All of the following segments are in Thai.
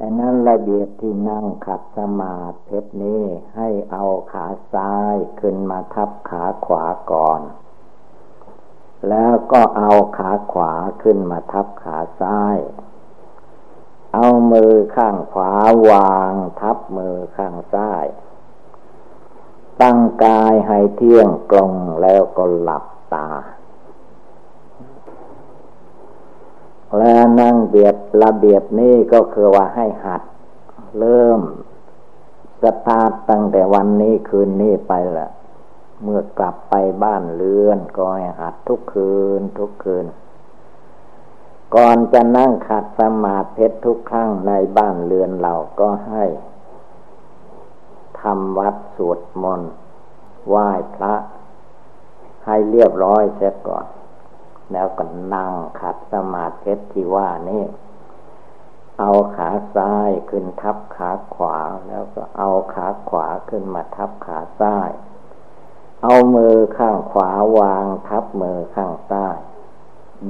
ดังนั้นระเบียบที่นั่งขัดสมาธินี้ให้เอาขาซ้ายขึ้นมาทับขาขวาก่อน แล้วก็เอาขาขวาขึ้นมาทับขาซ้าย เอามือข้างขวาวางทับมือข้างซ้าย ตั้งกายให้เที่ยงตรงแล้วก็หลับตา และนั่งเบียดระเบียบนี้ก็คือว่าให้หัด เริ่มสตาร์ตตั้งแต่วันนี้คืนนี้ไปละเมื่อกลับไปบ้านเรือนก็ให้หัดทุกคืนทุกคืน ก่อนจะนั่งขัดสมาธิทุกครั้งในบ้านเรือนเราก็ให้ทำวัดสวดมนต์ไหว้พระ ให้เรียบร้อยเสร็จก่อน แล้วก็นั่งขัดสมาธิที่ว่านี่ เอาขาซ้ายขึ้นทับขาขวา แล้วก็เอาขาขวาขึ้นมาทับขาซ้าย เอามือข้างขวาวางทับมือข้างซ้าย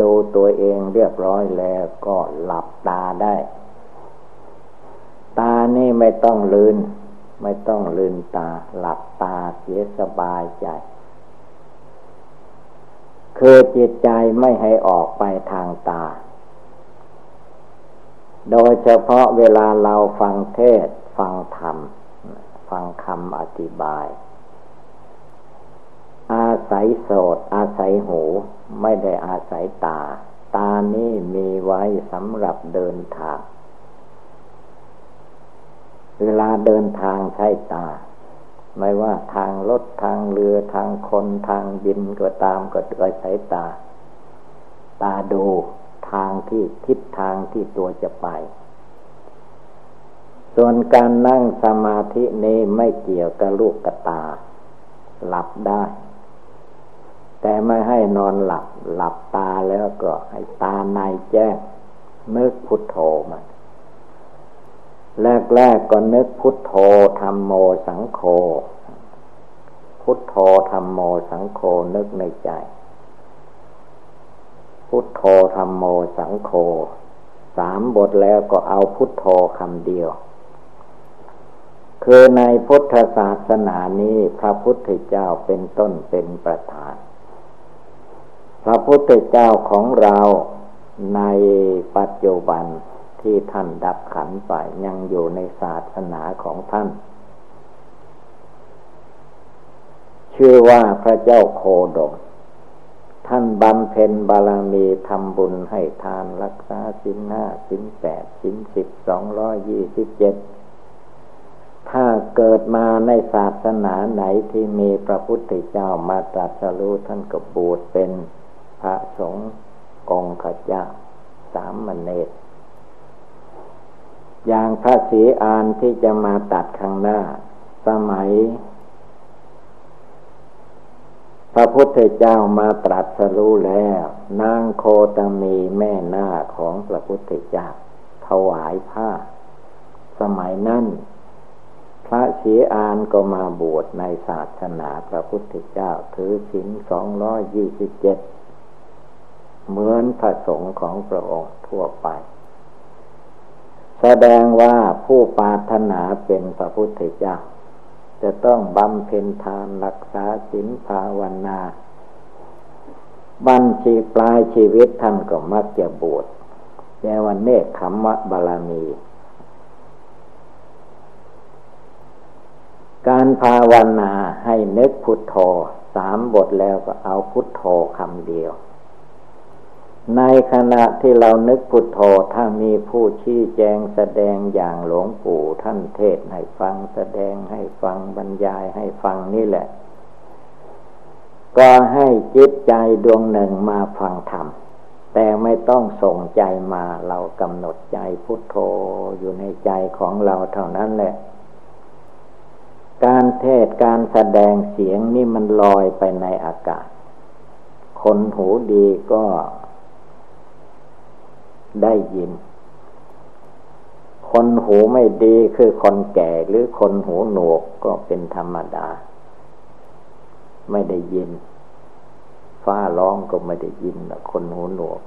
ดูตัวเองเรียบร้อยแล้วก็หลับตาได้ ตานี่ไม่ต้องลืน ไม่ต้องลืนตา หลับตาเสียสบายใจ คือจิตใจไม่ให้ออกไปทางตา โดยเฉพาะเวลาเราฟังเทศ ฟังธรรม ฟังคำอธิบาย อาศัยโสดอาศัยหู ไม่ได้อาศัยตา ตานี้มีไว้สำหรับเดินทาง เวลาเดินทางใช้ตา ไม่ว่าทางรถทางเรือทางคนทางบินก็ตามก็ด้วยสายตา ตาดูทางที่ทิศทางที่ตัวจะไป ส่วนการนั่งสมาธินี้ไม่เกี่ยวกับลูกกตา หลับได้ แต่ไม่ให้นอนหลับ หลับตาแล้วก็ให้ตาในแจ้งนึกพุทโธมัน แรกๆก็นึกพุทโธธรรมโมสังโฆพุทโธธรรมโมสังโฆนึกในใจ พุทโธธรรมโมสังโฆสามบทแล้วก็เอาพุทโธคำเดียว คือในพุทธศาสนานี้พระพุทธเจ้าเป็นต้นเป็นประธาน พระพุทธเจ้าของเราในปัจจุบัน ที่ท่านดับขันไปยังอยู่ในศาสนาของท่าน ชื่อว่าพระเจ้าโคดมท่านบำเพ็ญบารมีทำบุญให้ทานรักษาสินห้าสินแปดสินสิบสองร้อยยี่สิบเจ็ดถ้าเกิดมาในศาสนาไหนที่มีพระพุทธเจ้ามาตรัสรู้ท่านก็บูดเป็นพระสงฆ์องค์ขจ้าสามมเณร อย่างพระศรีอานที่จะมาตัดข้างหน้า สมัย พระพุทธเจ้ามาตรัสรู้แล้ว นางโคตมีแม่หน้าของพระพุทธเจ้า ถวายผ้า สมัยนั้นพระศรีอานก็มาบวชในศาสนาพระพุทธเจ้าถือศีลสองร้อยยี่สิบเจ็ดเหมือนพระสงฆ์ของพระองค์ทั่วไป แสดงว่าผู้ปาถนาเป็นพระพุทธเจ้า จะต้องบำเพ็ญทานรักษาศีลภาวนาบัญชีปลายชีวิตท่านก็มักจะบวชแ่วันเนคขมมะบาลามี การภาวนาให้นึกพุทโธสามบทแล้วก็เอาพุทโธคำเดียว ในขณะที่เรานึกพุทโธถ้ามีผู้ชี้แจงแสดงอย่างหลวงปู่ท่านเทศให้ฟังแสดงให้ฟังบรรยายให้ฟังนี่แหละ ก็ให้จิตใจดวงหนึ่งมาฟังธรรม แต่ไม่ต้องส่งใจมาเรากำหนดใจพุทโธอยู่ในใจของเราเท่านั้นแหละ การเทศการแสดงเสียงนี่มันลอยไปในอากาศ คนหูดีก็ ได้ยิน คนหูไม่ดีคือคนแก่หรือคนหูหนวกก็เป็นธรรมดา ไม่ได้ยิน ฟ้าร้องก็ไม่ได้ยินคนหูหนวก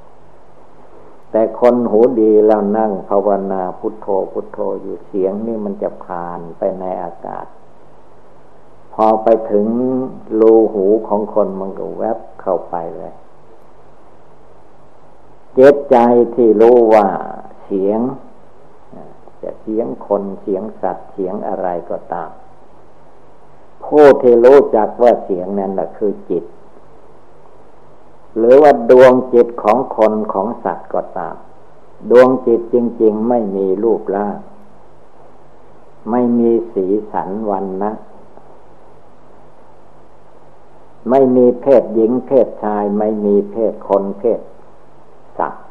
แต่คนหูดีแล้วนั่งภาวนาพุทโธพุทโธอยู่เสียงนี่มันจะผ่านไปในอากาศ พอไปถึงรูหูของคนมันก็แวบเข้าไปเลย เจ็บใจที่รู้ว่าเสียง จะเสียงคนเสียงสัตว์เสียงอะไรก็ตามผู้ที่รู้จักว่าเสียงนั้นแหละคือจิต หรือว่าดวงจิตของคนของสัตว์ก็ตาม ดวงจิตจริง ๆ ไม่มีรูปร่าง ไม่มีสีสันวันนะไม่มีเพศหญิงเพศชาย ไม่มีเพศคนเพศ สัตว์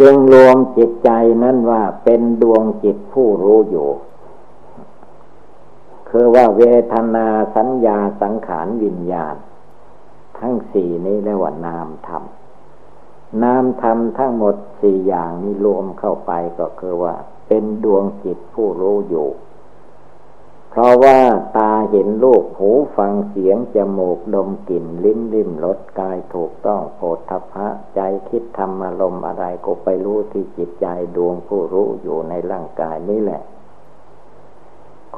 จึงรวมจิตใจนั้นว่าเป็นดวงจิตผู้รู้อยู่ คือว่าเวทนาสัญญาสังขารวิญญาณ ทั้งสี่นี้เรียกว่านามธรรม นามธรรมทั้งหมดสี่อย่างนี้รวมเข้าไปก็คือว่า เป็นดวงจิตผู้รู้อยู่ เพราะว่าตาเห็นรูปหูฟังเสียง จมูกดมกลิ่น ลิ้นริมรสกายถูกต้องโผฏฐพะใจคิดทำอารมณ์อะไรก็ไปรู้ที่จิตใจดวงผู้รู้อยู่ในร่างกายนี่แหละ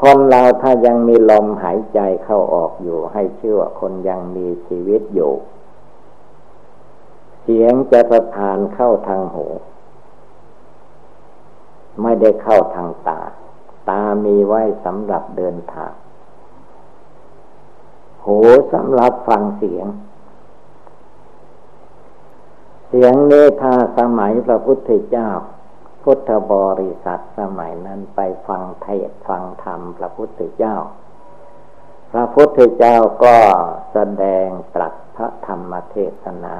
คนเราถ้ายังมีลมหายใจเข้าออกอยู่ ให้เชื่อคนยังมีชีวิตอยู่ เสียงจะประทานเข้าทางหู ไม่ได้เข้าทางตา ตามีไว้สำหรับเดินทาง หูสำหรับฟังเสียง เสียงเนี้ถ้าสมัยพระพุทธเจ้า พุทธบริษัทสมัยนั้นไปฟังเทศฟังธรรมพระพุทธเจ้า พระพุทธเจ้าก็แสดงตรัสพระธรรมเทศนา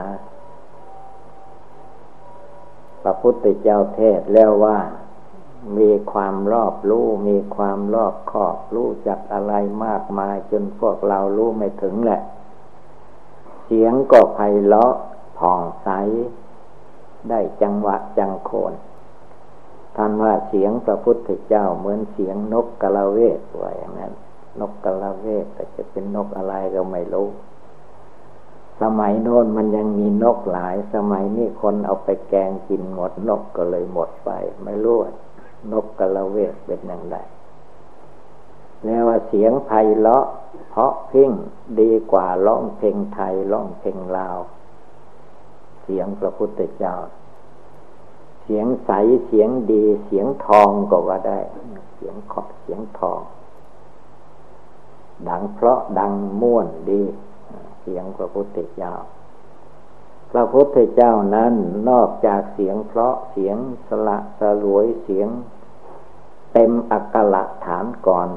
พระพุทธเจ้าเทศแล้วว่า มีความรอบรู้ มีความรอบขอบรู้จักอะไรมากมาย จนพวกเรารู้ไม่ถึงแหละ เสียงก็ไพเราะผ่องใส ได้จังหวะจังโคนท่านว่าเสียงพระพุทธเจ้าเหมือนเสียงนกกระเวทว่าอย่างนั้น นกกระเวทแต่จะเป็นนกอะไรก็ไม่รู้ สมัยโน้นมันยังมีนกหลาย สมัยนี้คนเอาไปแกงกินหมดนกก็เลยหมดไป ไม่รู้ นกกระเวทเป็นอย่างไรแล้วว่าเสียงไพเราะ เพราะพิ้งดีกว่าร้องเพลงไทยร้องเพลงลาว เสียงพระพุทธเจ้า เสียงใสเสียงดีเสียงทองก็ว่าได้ เสียงขอบเสียงทอง ดังเพราะดังม่วนดี เสียงพระพุทธเจ้า พระพุทธเจ้านั้นนอกจากเสียงเพราะเสียงสละสลวยเสียง เต็มอักละฐานก่อน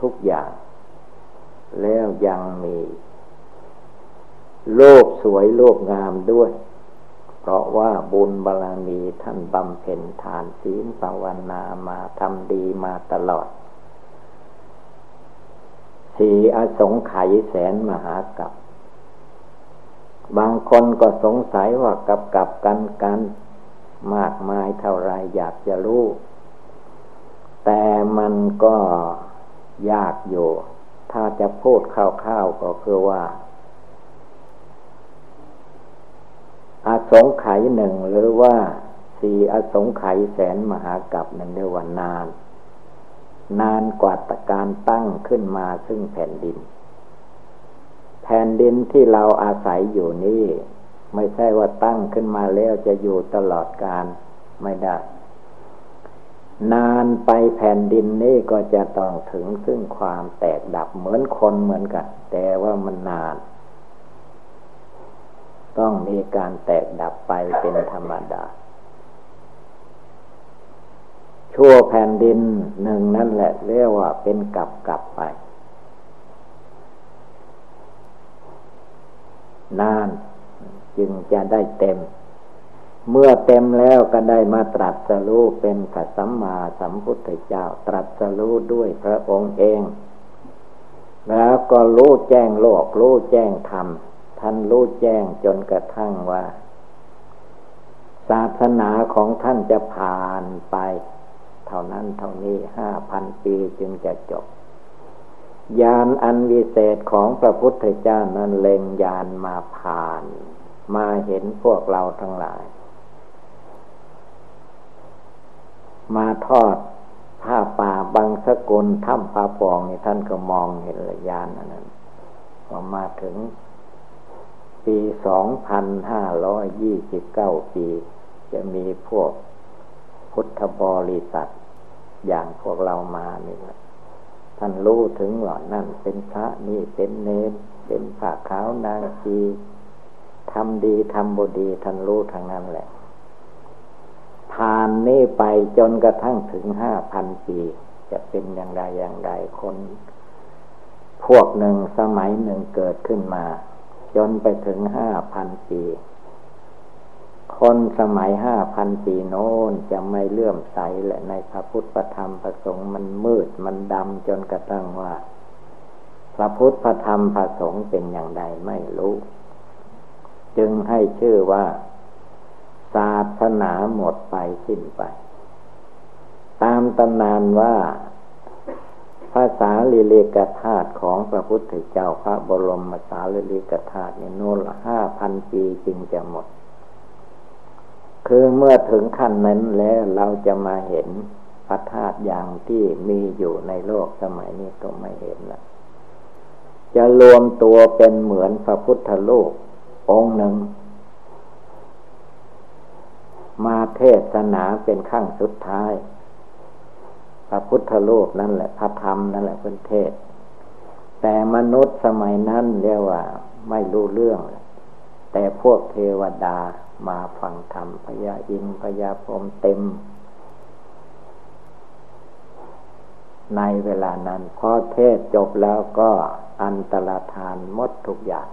ทุกอย่าง แล้วยังมี โลกสวยโลกงามด้วย เพราะว่าบุญบารมีท่านบำเพ็ญทานศีลภาวนามาทำดีมาตลอดสีอสงไขยแสนมหากับ บางคนก็สงสัยว่ากับกับกันกันมากมายเท่าไรอยากจะรู้ แต่มันก็ยากอยู่ ถ้าจะพูดคร่าวๆก็คือว่า อาสงไขยหนึ่งหรือว่าสี่อสงไขยแสนมหากับนั่นเรียกว่านาน นานกว่าการตั้งขึ้นมาซึ่งแผ่นดิน แผ่นดินที่เราอาศัยอยู่นี่ ไม่ใช่ว่าตั้งขึ้นมาแล้วจะอยู่ตลอดการไม่ได้ นานไปแผ่นดินนี่ก็จะต้องถึงซึ่งความแตกดับเหมือนคนเหมือนกัน แต่ว่ามันนาน ต้องมีการแตกดับไปเป็นธรรมดา ชั่วแผ่นดินหนึ่งนั่นแหละเรียกว่าเป็นกลับกลับไป นาน จึงจะได้เต็ม เมื่อเต็มแล้วก็ได้มาตรัสรู้เป็นพระสัมมาสัมพุทธเจ้า ตรัสรู้ด้วยพระองค์เอง แล้วก็รู้แจ้งโลกรู้แจ้งธรรมท่านรู้แจ้งจนกระทั่งว่า ศาสนาของท่านจะผ่านไป เท่านั้นเท่านี้ห้าพันปีจึงจะจบ ยานอันวิเศษของพระพุทธเจ้านั้นเล็งยานมาผ่าน มาเห็นพวกเราทั้งหลาย มาทอดผ้าป่าบางสกุลถ้ำปาปองนี่ท่านก็มองเห็นระยานนั้นพอมาถึง ปีสองพันห้าร้อยยี่สิบเก้าปี จะมีพวกพุทธบริษัทอย่างพวกเรามานี่แหละ ท่านรู้ถึงว่านั่นเป็นพระนี่เป็นเนรเป็นผ้าขาวนางชีทำดีทำบดีท่านรู้ทางนั้นแหละผ่านนี่ไปจนกระทั่งถึงห้าพันปี จะเป็นอย่างไรอย่างไรคน พวกหนึ่งสมัยหนึ่งเกิดขึ้นมา จนไปถึงห้าพันปี คนสมัยห้าพันปีโน้นจะไม่เลื่อมใสแหละในพระพุทธธรรมประสงค์มันมืดมันดำจนกระทั่งว่า พระพุทธธรรมประสงค์เป็นอย่างไรไม่รู้ จึงให้ชื่อว่า ศาสนาหมดไปสิ้นไป ตามตำนานว่าภาษาลิเลกธาตุของพระพุทธเจ้าพระบรมสารีริกธาตุเนี่ยโน่นละห้าพันปีจึงจะหมด คือเมื่อถึงขั้นนั้นแล้วเราจะมาเห็นพระธาตุอย่างที่มีอยู่ในโลกสมัยนี้ก็ไม่เห็นละจะรวมตัวเป็นเหมือนพระพุทธโลกองค์หนึ่ง มาเทศนาเป็นขั้งสุดท้าย พระพุทธโลกนั่นแหละพระธรรมนั่นแหละเป็นเทศ แต่มนุษย์สมัยนั้นเรียกว่าไม่รู้เรื่อง แต่พวกเทวดา มาฟังธรรมพญาอินพญาพรมเต็ม ในเวลานั้นพอเทศจบแล้วก็อันตรธานหมดทุกอย่าง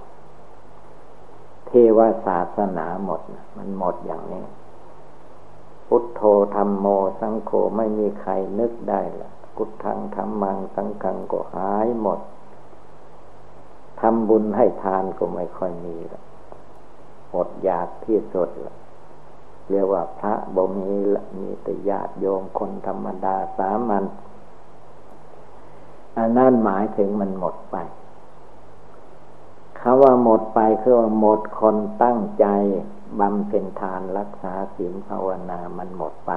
เทวศาสนาหมด มันหมดอย่างนี้ พุทโธธรรมโมสังโฆไม่มีใครนึกได้ละพุทธังธรรมังสังฆังก็หายหมดทำบุญให้ทานก็ไม่ค่อยมีละ หดอยากที่สุด เรียกว่าพระบ่มีมีแต่ญาติโยมคนธรรมดาสามัญอันนั้นหมายถึงมันหมดไปคำว่าหมดไปคือว่าหมดคนตั้งใจบำเพ็ญทานรักษาศีลภาวนามันหมดไป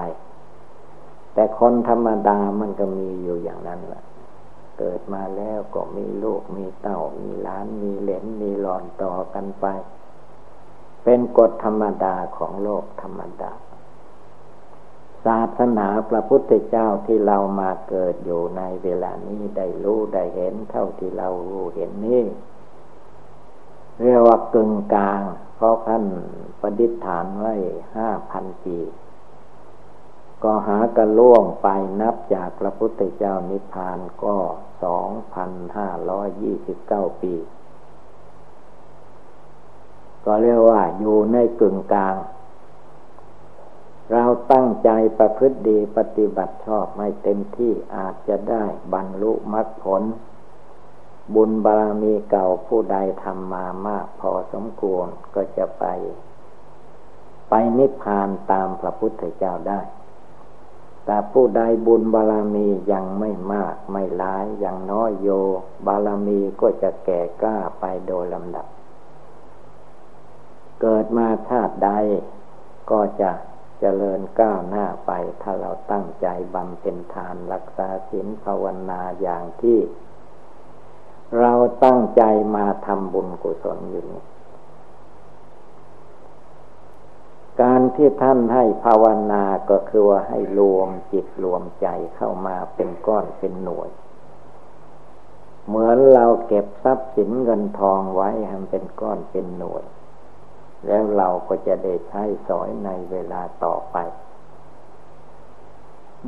แต่คนธรรมดามันก็มีอยู่อย่างนั้นแหละเกิดมาแล้วก็มีลูกมีเต้ามีล้านมีเหลนมีหลอนต่อกันไป เป็นกฎธรรมดาของโลกธรรมดา ศาสนาพระพุทธเจ้าที่เรามาเกิดอยู่ในเวลานี้ได้รู้ได้เห็นเท่าที่เรารู้เห็นนี่เรียกว่ากึ่งกลาง เพราะท่านประดิษฐานไว้ห้าพันปีก็หากระล่วงไปนับจากพระพุทธเจ้านิพพานก็สองพันห้าร้อยยี่สิบเก้าปี ก็เรียกว่าอยู่ในกึ่งกลาง เราตั้งใจประพฤติดีปฏิบัติชอบไม่เต็มที่อาจจะได้บรรลุมรรคผล บุญบารมีเก่าผู้ใดทำมามากพอสมควรก็จะไป ไปนิพพานตามพระพุทธเจ้าได้ แต่ผู้ใดบุญบารมียังไม่มากไม่หลายยังน้อยโย บารมีก็จะแก่กล้าไปโดยลำดับ เกิดมาชาติใด ก็จะเจริญก้าวหน้าไป ถ้าเราตั้งใจบำเพ็ญทานรักษาศีลภาวนาอย่างที่ เราตั้งใจมาทำบุญกุศลอยู่นี้การที่ท่านให้ภาวนาก็คือว่าให้รวมจิตรวมใจเข้ามาเป็นก้อนเป็นหน่วย เหมือนเราเก็บทรัพย์สินเงินทองไว้ให้เป็นก้อนเป็นหน่วย แล้วเราก็จะได้ใช้สอยในเวลาต่อไป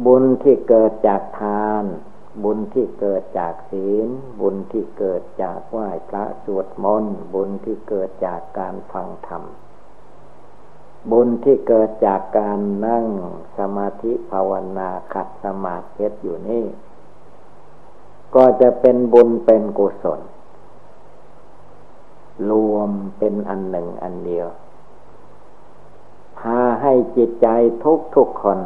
บุญที่เกิดจากทาน บุญที่เกิดจากศีล บุญที่เกิดจากไหว้พระสวดมนต์ บุญที่เกิดจากการฟังธรรม บุญที่เกิดจากการนั่งสมาธิภาวนาขัดสมาธิอยู่นี่ ก็จะเป็นบุญเป็นกุศล รวมเป็นอันหนึ่งอันเดียว พาให้จิตใจทุกทุกคน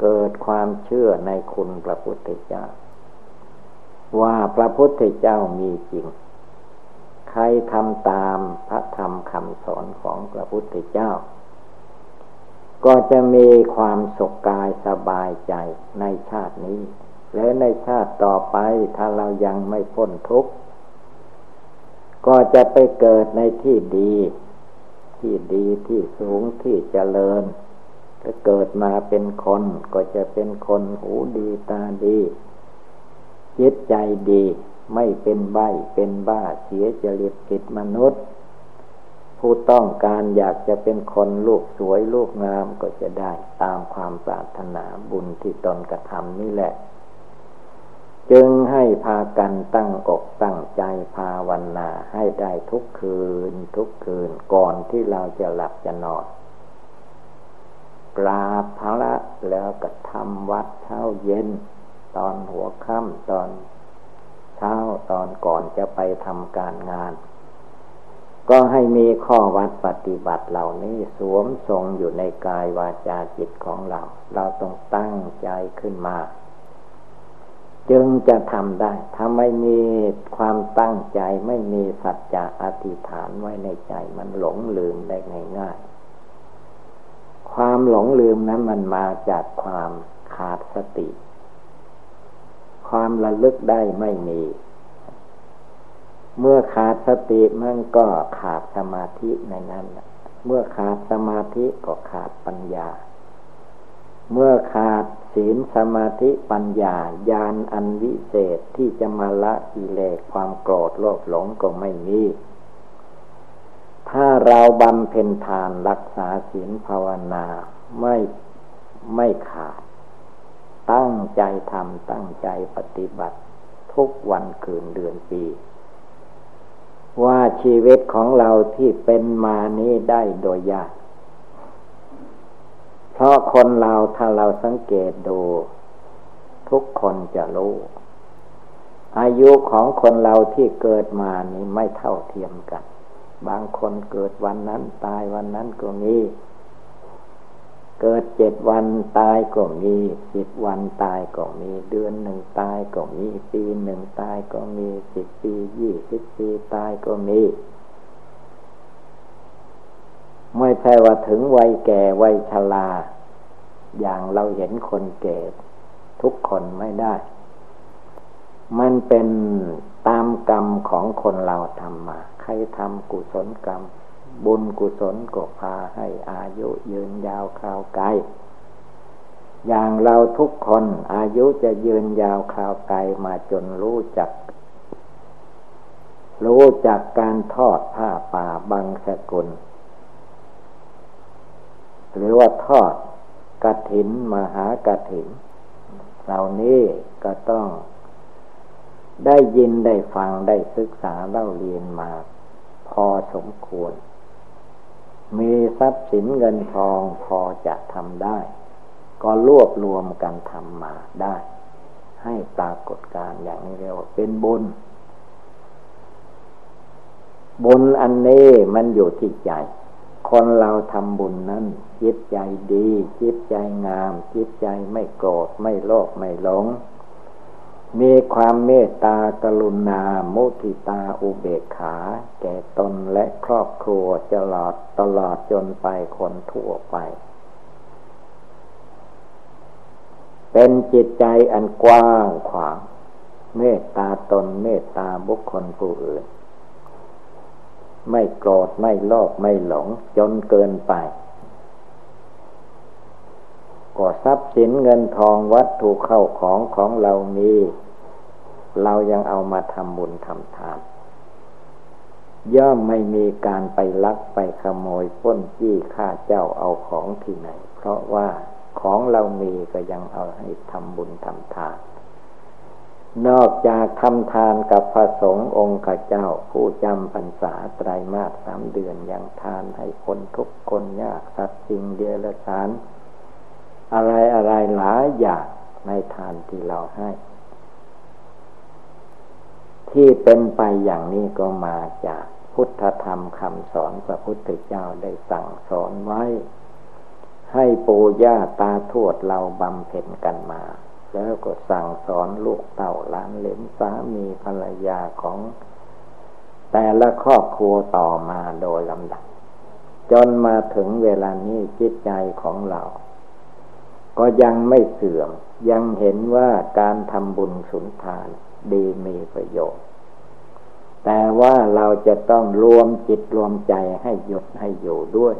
เกิดความเชื่อในคุณพระพุทธเจ้า ว่าพระพุทธเจ้ามีจริง ใครทำตามพระธรรมคำสอนของพระพุทธเจ้า ก็จะมีความสุขกายสบายใจในชาตินี้ และในชาติต่อไปถ้าเรายังไม่พ้นทุกข์ ก็จะไปเกิดในที่ดี ที่ดีที่สูงที่เจริญ ถ้าเกิดมาเป็นคนก็จะเป็นคนหูดีตาดีจิตใจดี ไม่เป็นใบเป็นบ้าเสียจริตกิจมนุษย์ ผู้ต้องการอยากจะเป็นคนลูกสวยลูกงามก็จะได้ตามความปรารถนาบุญที่ตนกระทำนี่แหละ จึงให้พากันตั้งอกตั้งใจภาวนาให้ได้ทุกคืนทุกคืนก่อนที่เราจะหลับจะนอนกราบพระแล้วก็ทำวัดเช้าเย็น ตอนหัวค่ำตอนเช้าตอนก่อนจะไปทำการงาน ก็ให้มีข้อวัดปฏิบัติเหล่านี้สวมทรงอยู่ในกายวาจาจิตของเรา เราต้องตั้งใจขึ้นมา จึงจะทำได้ถ้าไม่มีความตั้งใจไม่มีสัจจะอธิษฐานไว้ในใจ มันหลงลืมได้ง่ายความหลงลืมนั้นมันมาจากความขาดสติ ความระลึกได้ไม่มี เมื่อขาดสติมันก็ขาดสมาธิในนั้น เมื่อขาดสมาธิก็ขาดปัญญา เมื่อขาดศีลสมาธิปัญญาญาณอันวิเศษที่จะมาละกิเลสความโกรธโลภหลงก็ไม่มี ถ้าเราบำเพ็ญทานรักษาศีลภาวนาไม่ไม่ขาด ตั้งใจทำตั้งใจปฏิบัติ ทุกวันคืนเดือนปี ว่าชีวิตของเราที่เป็นมานี้ได้โดยยาก เพราะคนเราถ้าเราสังเกตดู ทุกคนจะรู้ อายุของคนเราที่เกิดมานี้ไม่เท่าเทียมกัน บางคนเกิดวันนั้นตายวันนั้นก็มีเกิดเจ็ดวันตายก็มีสิบวันตายก็มีเดือนหนึ่งตายก็มีปีหนึ่งตายก็มีสิบปียี่สิบปีตายก็มีไม่ใช่ว่าถึงวัยแก่วัยชรา อย่างเราเห็นคนแก่ทุกคนไม่ได้ มันเป็นตามกรรมของคนเราทำมา ใครทำกุศลกรรม บุญกุศลก็พาให้อายุยืนยาวคราวไกลอย่างเราทุกคนอายุจะยืนยาวคราวไกลมาจนรู้จัก รู้จักการทอดผ้าป่าบางสกุล หรือว่าทอด กระถินมหากระถินเหล่านี้ก็ต้อง ได้ยินได้ฟังได้ศึกษาเล่าเรียนมา พอสมควร มีทรัพย์สินเงินทองพอจะทำได้ ก็รวบรวมกันทำมาได้ ให้ปรากฏการอย่างนี้เรียกว่าเป็นบุญบุญอันนี้มันอยู่ที่ใจ คนเราทำบุญนั้น จิตใจดี จิตใจงาม จิตใจไม่โกรธไม่โลภไม่หลง มีความเมตตากรุณามุทิตาอุเบกขา แก่ตนและครอบครัวตลอดตลอดจนไปคนทั่วไป เป็นจิตใจอันกว้างขวาง เมตตาตนเมตตาบุคคลผู้อื่น ไม่โกรธไม่โลภไม่หลง จนเกินไปก็ทรัพย์สินเงินทองวัตถุเข้าของของเรามี เรายังเอามาทำบุญทำทาน ย่อมไม่มีการไปลักไปขโมยป้นจี้ฆ่าเจ้าเอาของที่ไหน เพราะว่าของเรามีก็ยังเอาให้ทำบุญทำทาน นอกจากทำทานกับพระสงฆ์องค์ข้าเจ้า ผู้จำพรรษาไตรมาสสามเดือนยังทานให้คนทุกคนยากสัตว์จริงเดียรสารอะไรอะไรหลายอย่างในทานที่เราให้ ที่เป็นไปอย่างนี้ก็มาจากพุทธธรรมคำสอนพระพุทธเจ้าได้สั่งสอนไว้ ให้ปู่ย่าตาทวดเราบำเพ็ญกันมา แล้วก็สั่งสอนลูกเต่าล้านเหลนสามีภรรยาของ แต่ละครอบครัวต่อมาโดยลำดับ จนมาถึงเวลานี้จิตใจของเรา ก็ยังไม่เสื่อม ยังเห็นว่าการทำบุญสุนทานดีมีประโยชน์ แต่ว่าเราจะต้องรวมจิตรวมใจให้หยุดให้อยู่ด้วย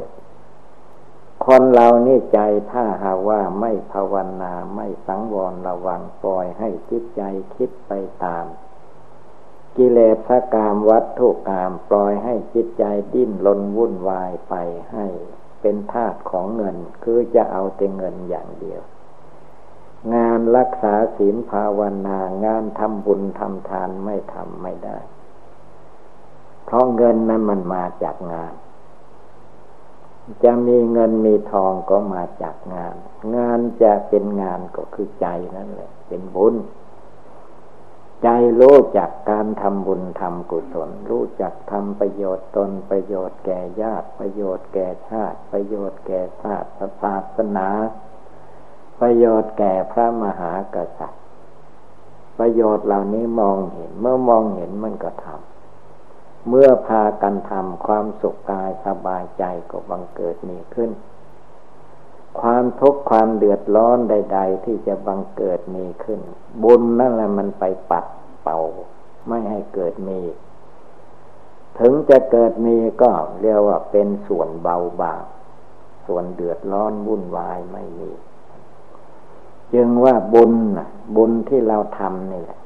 คนเรานี่ใจถ้าหาว่าไม่ภาวนาไม่สังวรระวังปล่อยให้จิตใจคิดไปตาม กิเลสกามวัตถุกามปล่อยให้จิตใจดิ้นรนวุ่นวายไปให้เป็นธาตุของเงินคือจะเอาแต่เงินอย่างเดียว งานรักษาศีลภาวนางานทำบุญทำทานไม่ทำไม่ได้ เพราะเงินนั้นมันมาจากงาน จะมีเงินมีทองก็มาจากงาน งานจะเป็นงานก็คือใจนั่นแหละ เป็นบุญ ใจรู้จักการทำบุญทำกุศล รู้จักทำประโยชน์ตนประโยชน์แก่ญาติ ประโยชน์แก่ชาติ ประโยชน์แก่ศาตร์ศาสนา ประโยชน์แก่พระมหากษัตริย์ ประโยชน์เหล่านี้มองเห็น เมื่อมองเห็นมันก็ทำ เมื่อพากันทำความสุขกายสบายใจก็บังเกิดมีขึ้น ความทุกข์ความเดือดร้อนใด ๆ ที่จะบังเกิดมีขึ้น บุญนั่นแหละมันไปปัดเป่า ไม่ให้เกิดมี ถึงจะเกิดมีก็เรียกว่าเป็นส่วนเบาบาง ส่วนเดือดร้อนวุ่นวายไม่มี จึงว่าบุญบุญที่เราทำนี่แหละ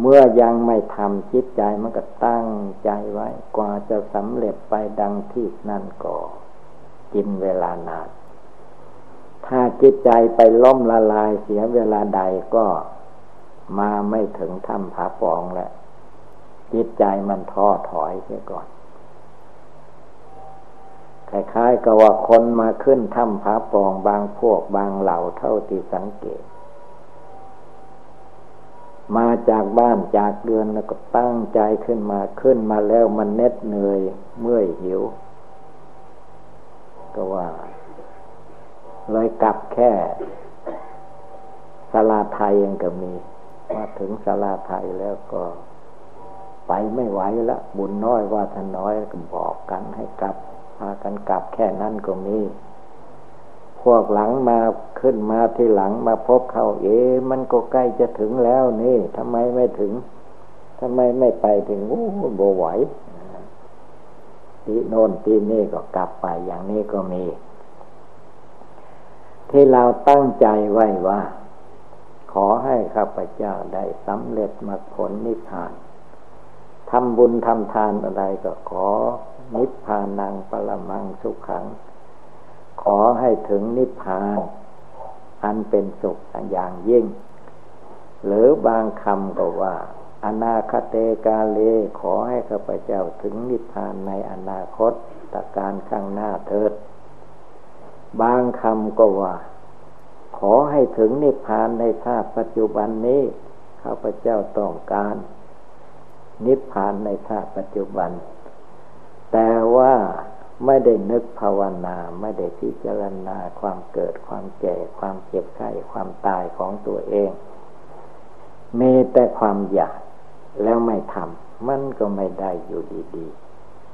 เมื่อยังไม่ทำจิตใจมันก็ตั้งใจไว้ กว่าจะสำเร็จไปดังที่นั่นก็กินเวลานาน ถ้าจิตใจไปล้มละลายเสียเวลาใดก็มาไม่ถึงถ้ำผาปองแล้วจิตใจมันท้อถอยเสียก่อนคล้ายๆกับว่าคนมาขึ้นถ้ำผาปองบางพวกบางเหล่าเท่าที่สังเกต มาจากบ้านจากเดือนแล้วก็ตั้งใจขึ้นมาขึ้นมาแล้วมันเน็ดเหนื่อยเมื่อยหิว ก็ว่า เลยกลับแค่สลาไทยยังก็มีมาถึงสลาไทยแล้วก็ ไปไม่ไหวละบุญน้อยว่าท่านน้อยก็บอกกันให้กลับพากันกลับแค่นั้นก็มี พวกหลังมาขึ้นมาที่หลังมาพบเขาเอ๊มันก็ใกล้จะถึงแล้วนี่ทำไมไม่ถึงทำไมไม่ไปถึงโอ้โบไหวตีโน่นตีนี่ก็กลับไปอย่างนี้ก็มี ที่เราตั้งใจไว้ว่า ขอให้ข้าพเจ้าได้สำเร็จมรรคผลนิพพานทำบุญทำทานอะไรก็ขอนิพพานังปรมังสุขขัง ขอให้ถึงนิพพาน อันเป็นสุขอย่างยิ่ง หรือบางคำก็ว่า อนาคเตกาเล ขอให้ข้าพเจ้าถึงนิพพานในอนาคตตการข้างหน้าเถิด บางคำก็ว่า ขอให้ถึงนิพพานในชาติปัจจุบันนี้ข้าพเจ้าต้องการ นิพพานในชาติปัจจุบัน แต่ว่า ไม่ได้นึกภาวนา ไม่ได้พิจารณาความเกิดความแก่ ความเจ็บไข้ความตายของตัวเอง มีแต่ความอยากแล้วไม่ทำมันก็ไม่ได้อยู่ดี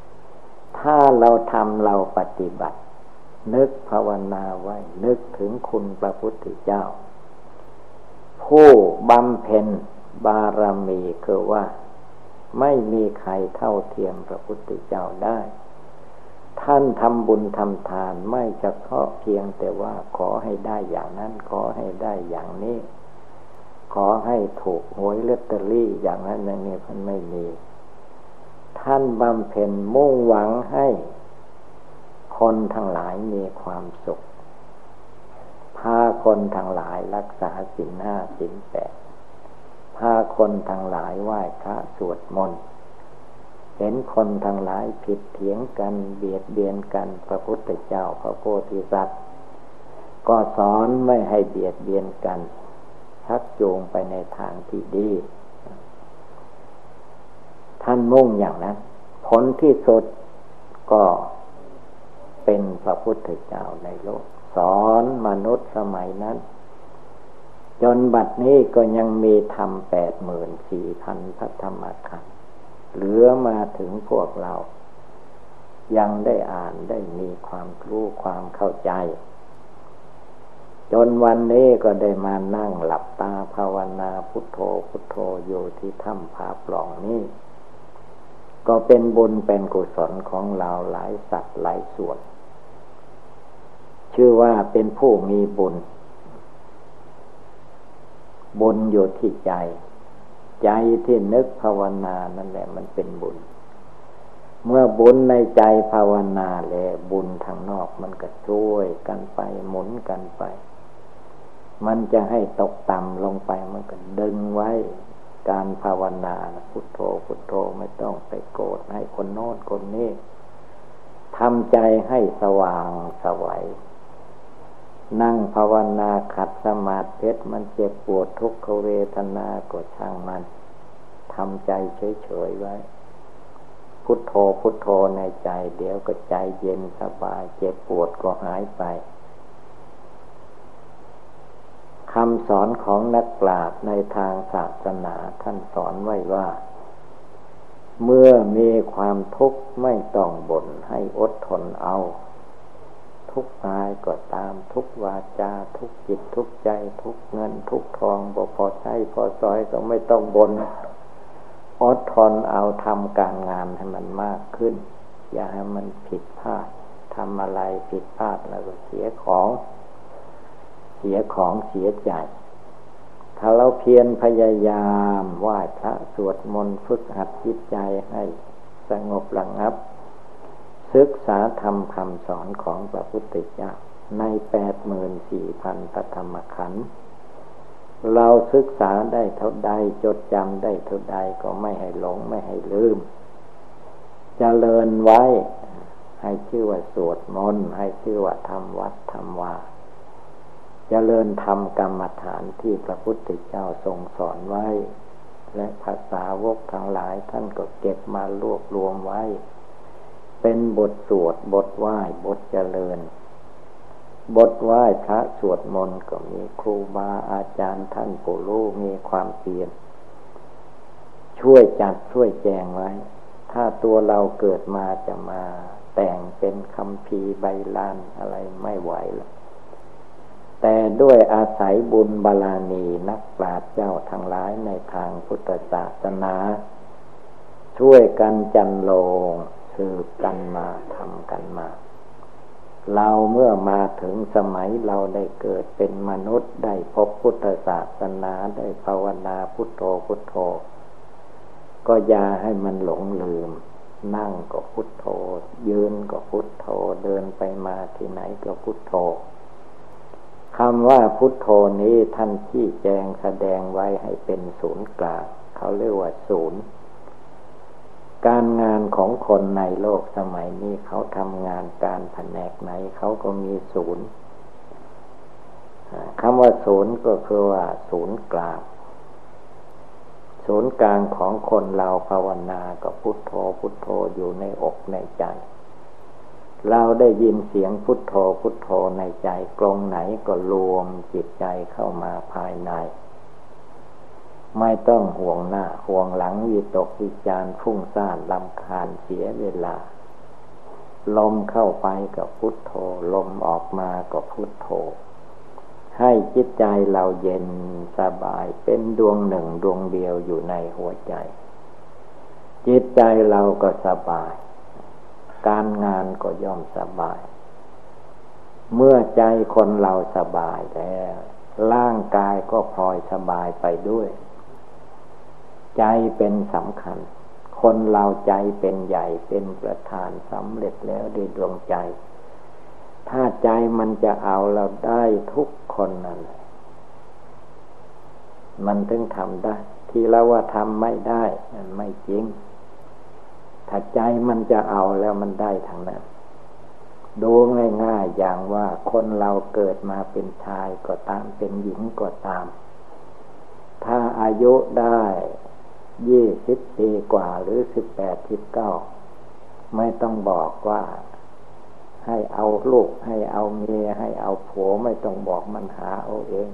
ๆ ถ้าเราทำเราปฏิบัติ นึกภาวนาไว้ นึกถึงคุณพระพุทธเจ้า ผู้บำเพ็ญบารมีคือว่า ไม่มีใครเท่าเทียมพระพุทธเจ้าได้ ท่านทำบุญทำทานไม่เฉพาะเพียงแต่ว่าขอให้ได้อย่างนั้น ขอให้ได้อย่างนี้ ขอให้ถูกหวยลอตเตอรี่อย่างนั้นอย่างนี้มันไม่มี ท่านบำเพ็ญมุ่งหวังให้ คนทั้งหลายมีความสุข พาคนทั้งหลายรักษาสินห้าสินแปดพาคนทั้งหลายไหว้พระสวดมนต์ เห็นคนทั้งหลายผิดเถียงกันเบียดเบียนกันพระพุทธเจ้าพระโพธิสัตว์ ก็สอนไม่ให้เบียดเบียนกันชักจูงไปในทางที่ดี ท่านมุ่งอย่างนั้น ผลที่สุดก็เป็นพระพุทธเจ้าในโลก สอนมนุษย์สมัยนั้น จนบัดนี้ก็ยังมีธรรมแปดหมื่นสี่พันพระธรรมขันธ เหลือมาถึงพวกเรา ยังได้อ่านได้มีความรู้ความเข้าใจ จนวันนี้ก็ได้มานั่งหลับตาภาวนาพุทโธพุทโธอยู่ที่ถ้ำผาปล่องนี้ก็เป็นบุญเป็นกุศลของเราหลายสัตว์หลายส่วน ชื่อว่าเป็นผู้มีบุญ บุญอยู่ที่ใจ ใจที่นึกภาวนานั่นแหละ มันเป็นบุญ เมื่อบุญในใจภาวนาแล้วบุญทางนอกมันก็ช่วยกันไปหมุนกันไป มันจะให้ตกต่ำลงไปมันก็ดึงไว้การภาวนาพุทโธพุทโธไม่ต้องไปโกรธให้คนโน้นคนนี้ทำใจให้สว่างสวัย นั่งภาวนาขัดสมาธิมันเจ็บปวดทุกขเวทนาก็ช่างมันทำใจเฉยๆไว้ พุทโธพุทโธในใจ เดี๋ยวก็ใจเย็นสบาย เจ็บปวดก็หายไปคำสอนของนักปราชญ์ในทางศาสนาท่านสอนไว้ว่า เมื่อมีความทุกข์ไม่ต้องบ่นให้อดทนเอา ทุกกายก็ตามทุกวาจา ทุกจิตทุกใจ ทุกเงิน ทุกทองบ่พอใช้พอซอยก็ไม่ต้องบนอดทนเอาทำการงานให้มันมากขึ้น อย่าให้มันผิดพลาดทำอะไรผิดพลาดแล้วก็เสียของ เสียของเสียใจ ถ้าเราเพียรพยายามไหว้พระสวดมนต์ฝึกหัดจิตใจให้สงบระงับ ศึกษาธรรมคำสอนของพระพุทธเจ้าในแปดหมื่นสี่พันตธรรมขันธ์เราศึกษาได้เท่าใดจดจำได้เท่าใดก็ไม่ให้หลงไม่ให้ลืมจเจริญไว้ ให้ชื่อว่าสวดมนต์ให้ชื่อว่าทำวัดทำวาจเจริญทำกรรมฐานที่พระพุทธเจ้าทรงสอนไว้ และภาษาวกทั้งหลายท่านก็เก็บมารวบรวมไว้ เป็นบทสวด บทไหว้ บทเจริญ บทไหว้พระสวดมนต์ก็มีครูบาอาจารย์ท่านผู้รู้มีความเปลี่ยนช่วยจัดช่วยแจงไว้ ถ้าตัวเราเกิดมาจะมาแต่งเป็นคำพีใบลานอะไรไม่ไหวแล้วแต่ด้วยอาศัยบุญบาลานีนักปราชญ์เจ้าทั้งหลายในทางพุทธศาสนา ช่วยกันจันโลง สืบกันมาทำกันมา เราเมื่อมาถึงสมัยเราได้เกิดเป็นมนุษย์ได้พบพุทธศาสนาได้ภาวนาพุทโธพุทโธ ก็อย่าให้มันหลงลืม นั่งก็พุทโธ ยืนก็พุทโธ เดินไปมาที่ไหนก็พุทโธคำว่าพุทโธนี้ท่านที่แจงแสดงไว้ให้เป็นศูนย์กลางเขาเรียกว่าศูนย์ การงานของคนในโลกสมัยนี้เขาทำงานการแผนกไหนเขาก็มีศูนย์คำว่าศูนย์ก็คือว่า ศูนย์กลาง ศูนย์กลางของคนเราภาวนาก็พุทโธพุทโธอยู่ในอกในใจ เราได้ยินเสียงพุทโธพุทโธในใจกลงไหนก็รวมจิตใจเข้ามาภายใน ไม่ต้องห่วงหน้า ห่วงหลังวิตกวิจารฟุ้งซ่านลำคาญเสียเวลา ลมเข้าไปกับพุทโธ ลมออกมาก็พุทโธ ให้จิตใจเราเย็นสบายเป็นดวงหนึ่งดวงเดียวอยู่ในหัวใจ จิตใจเราก็สบาย การงานก็ย่อมสบาย เมื่อใจคนเราสบายแล้วร่างกายก็พลอยสบายไปด้วย ใจเป็นสำคัญ คนเราใจเป็นใหญ่เป็นประธานสำเร็จแล้วด้วยดวงใจ ถ้าใจมันจะเอาเราได้ทุกคนนั่นแหละมันถึงทำได้ ที่เราว่าทำไม่ได้มันไม่จริง ถ้าใจมันจะเอาแล้วมันได้ทางนั้นดูง่ายๆอย่างว่าคนเราเกิดมาเป็นชายก็ตามเป็นหญิงก็ตาม ถ้าอายุได้ ยี่สิบปีกว่าหรือสิบแปดสิบเก้าไม่ต้องบอกว่า ให้เอาลูกให้เอาเมียให้เอาผัวไม่ต้องบอกมันหาเอาเอง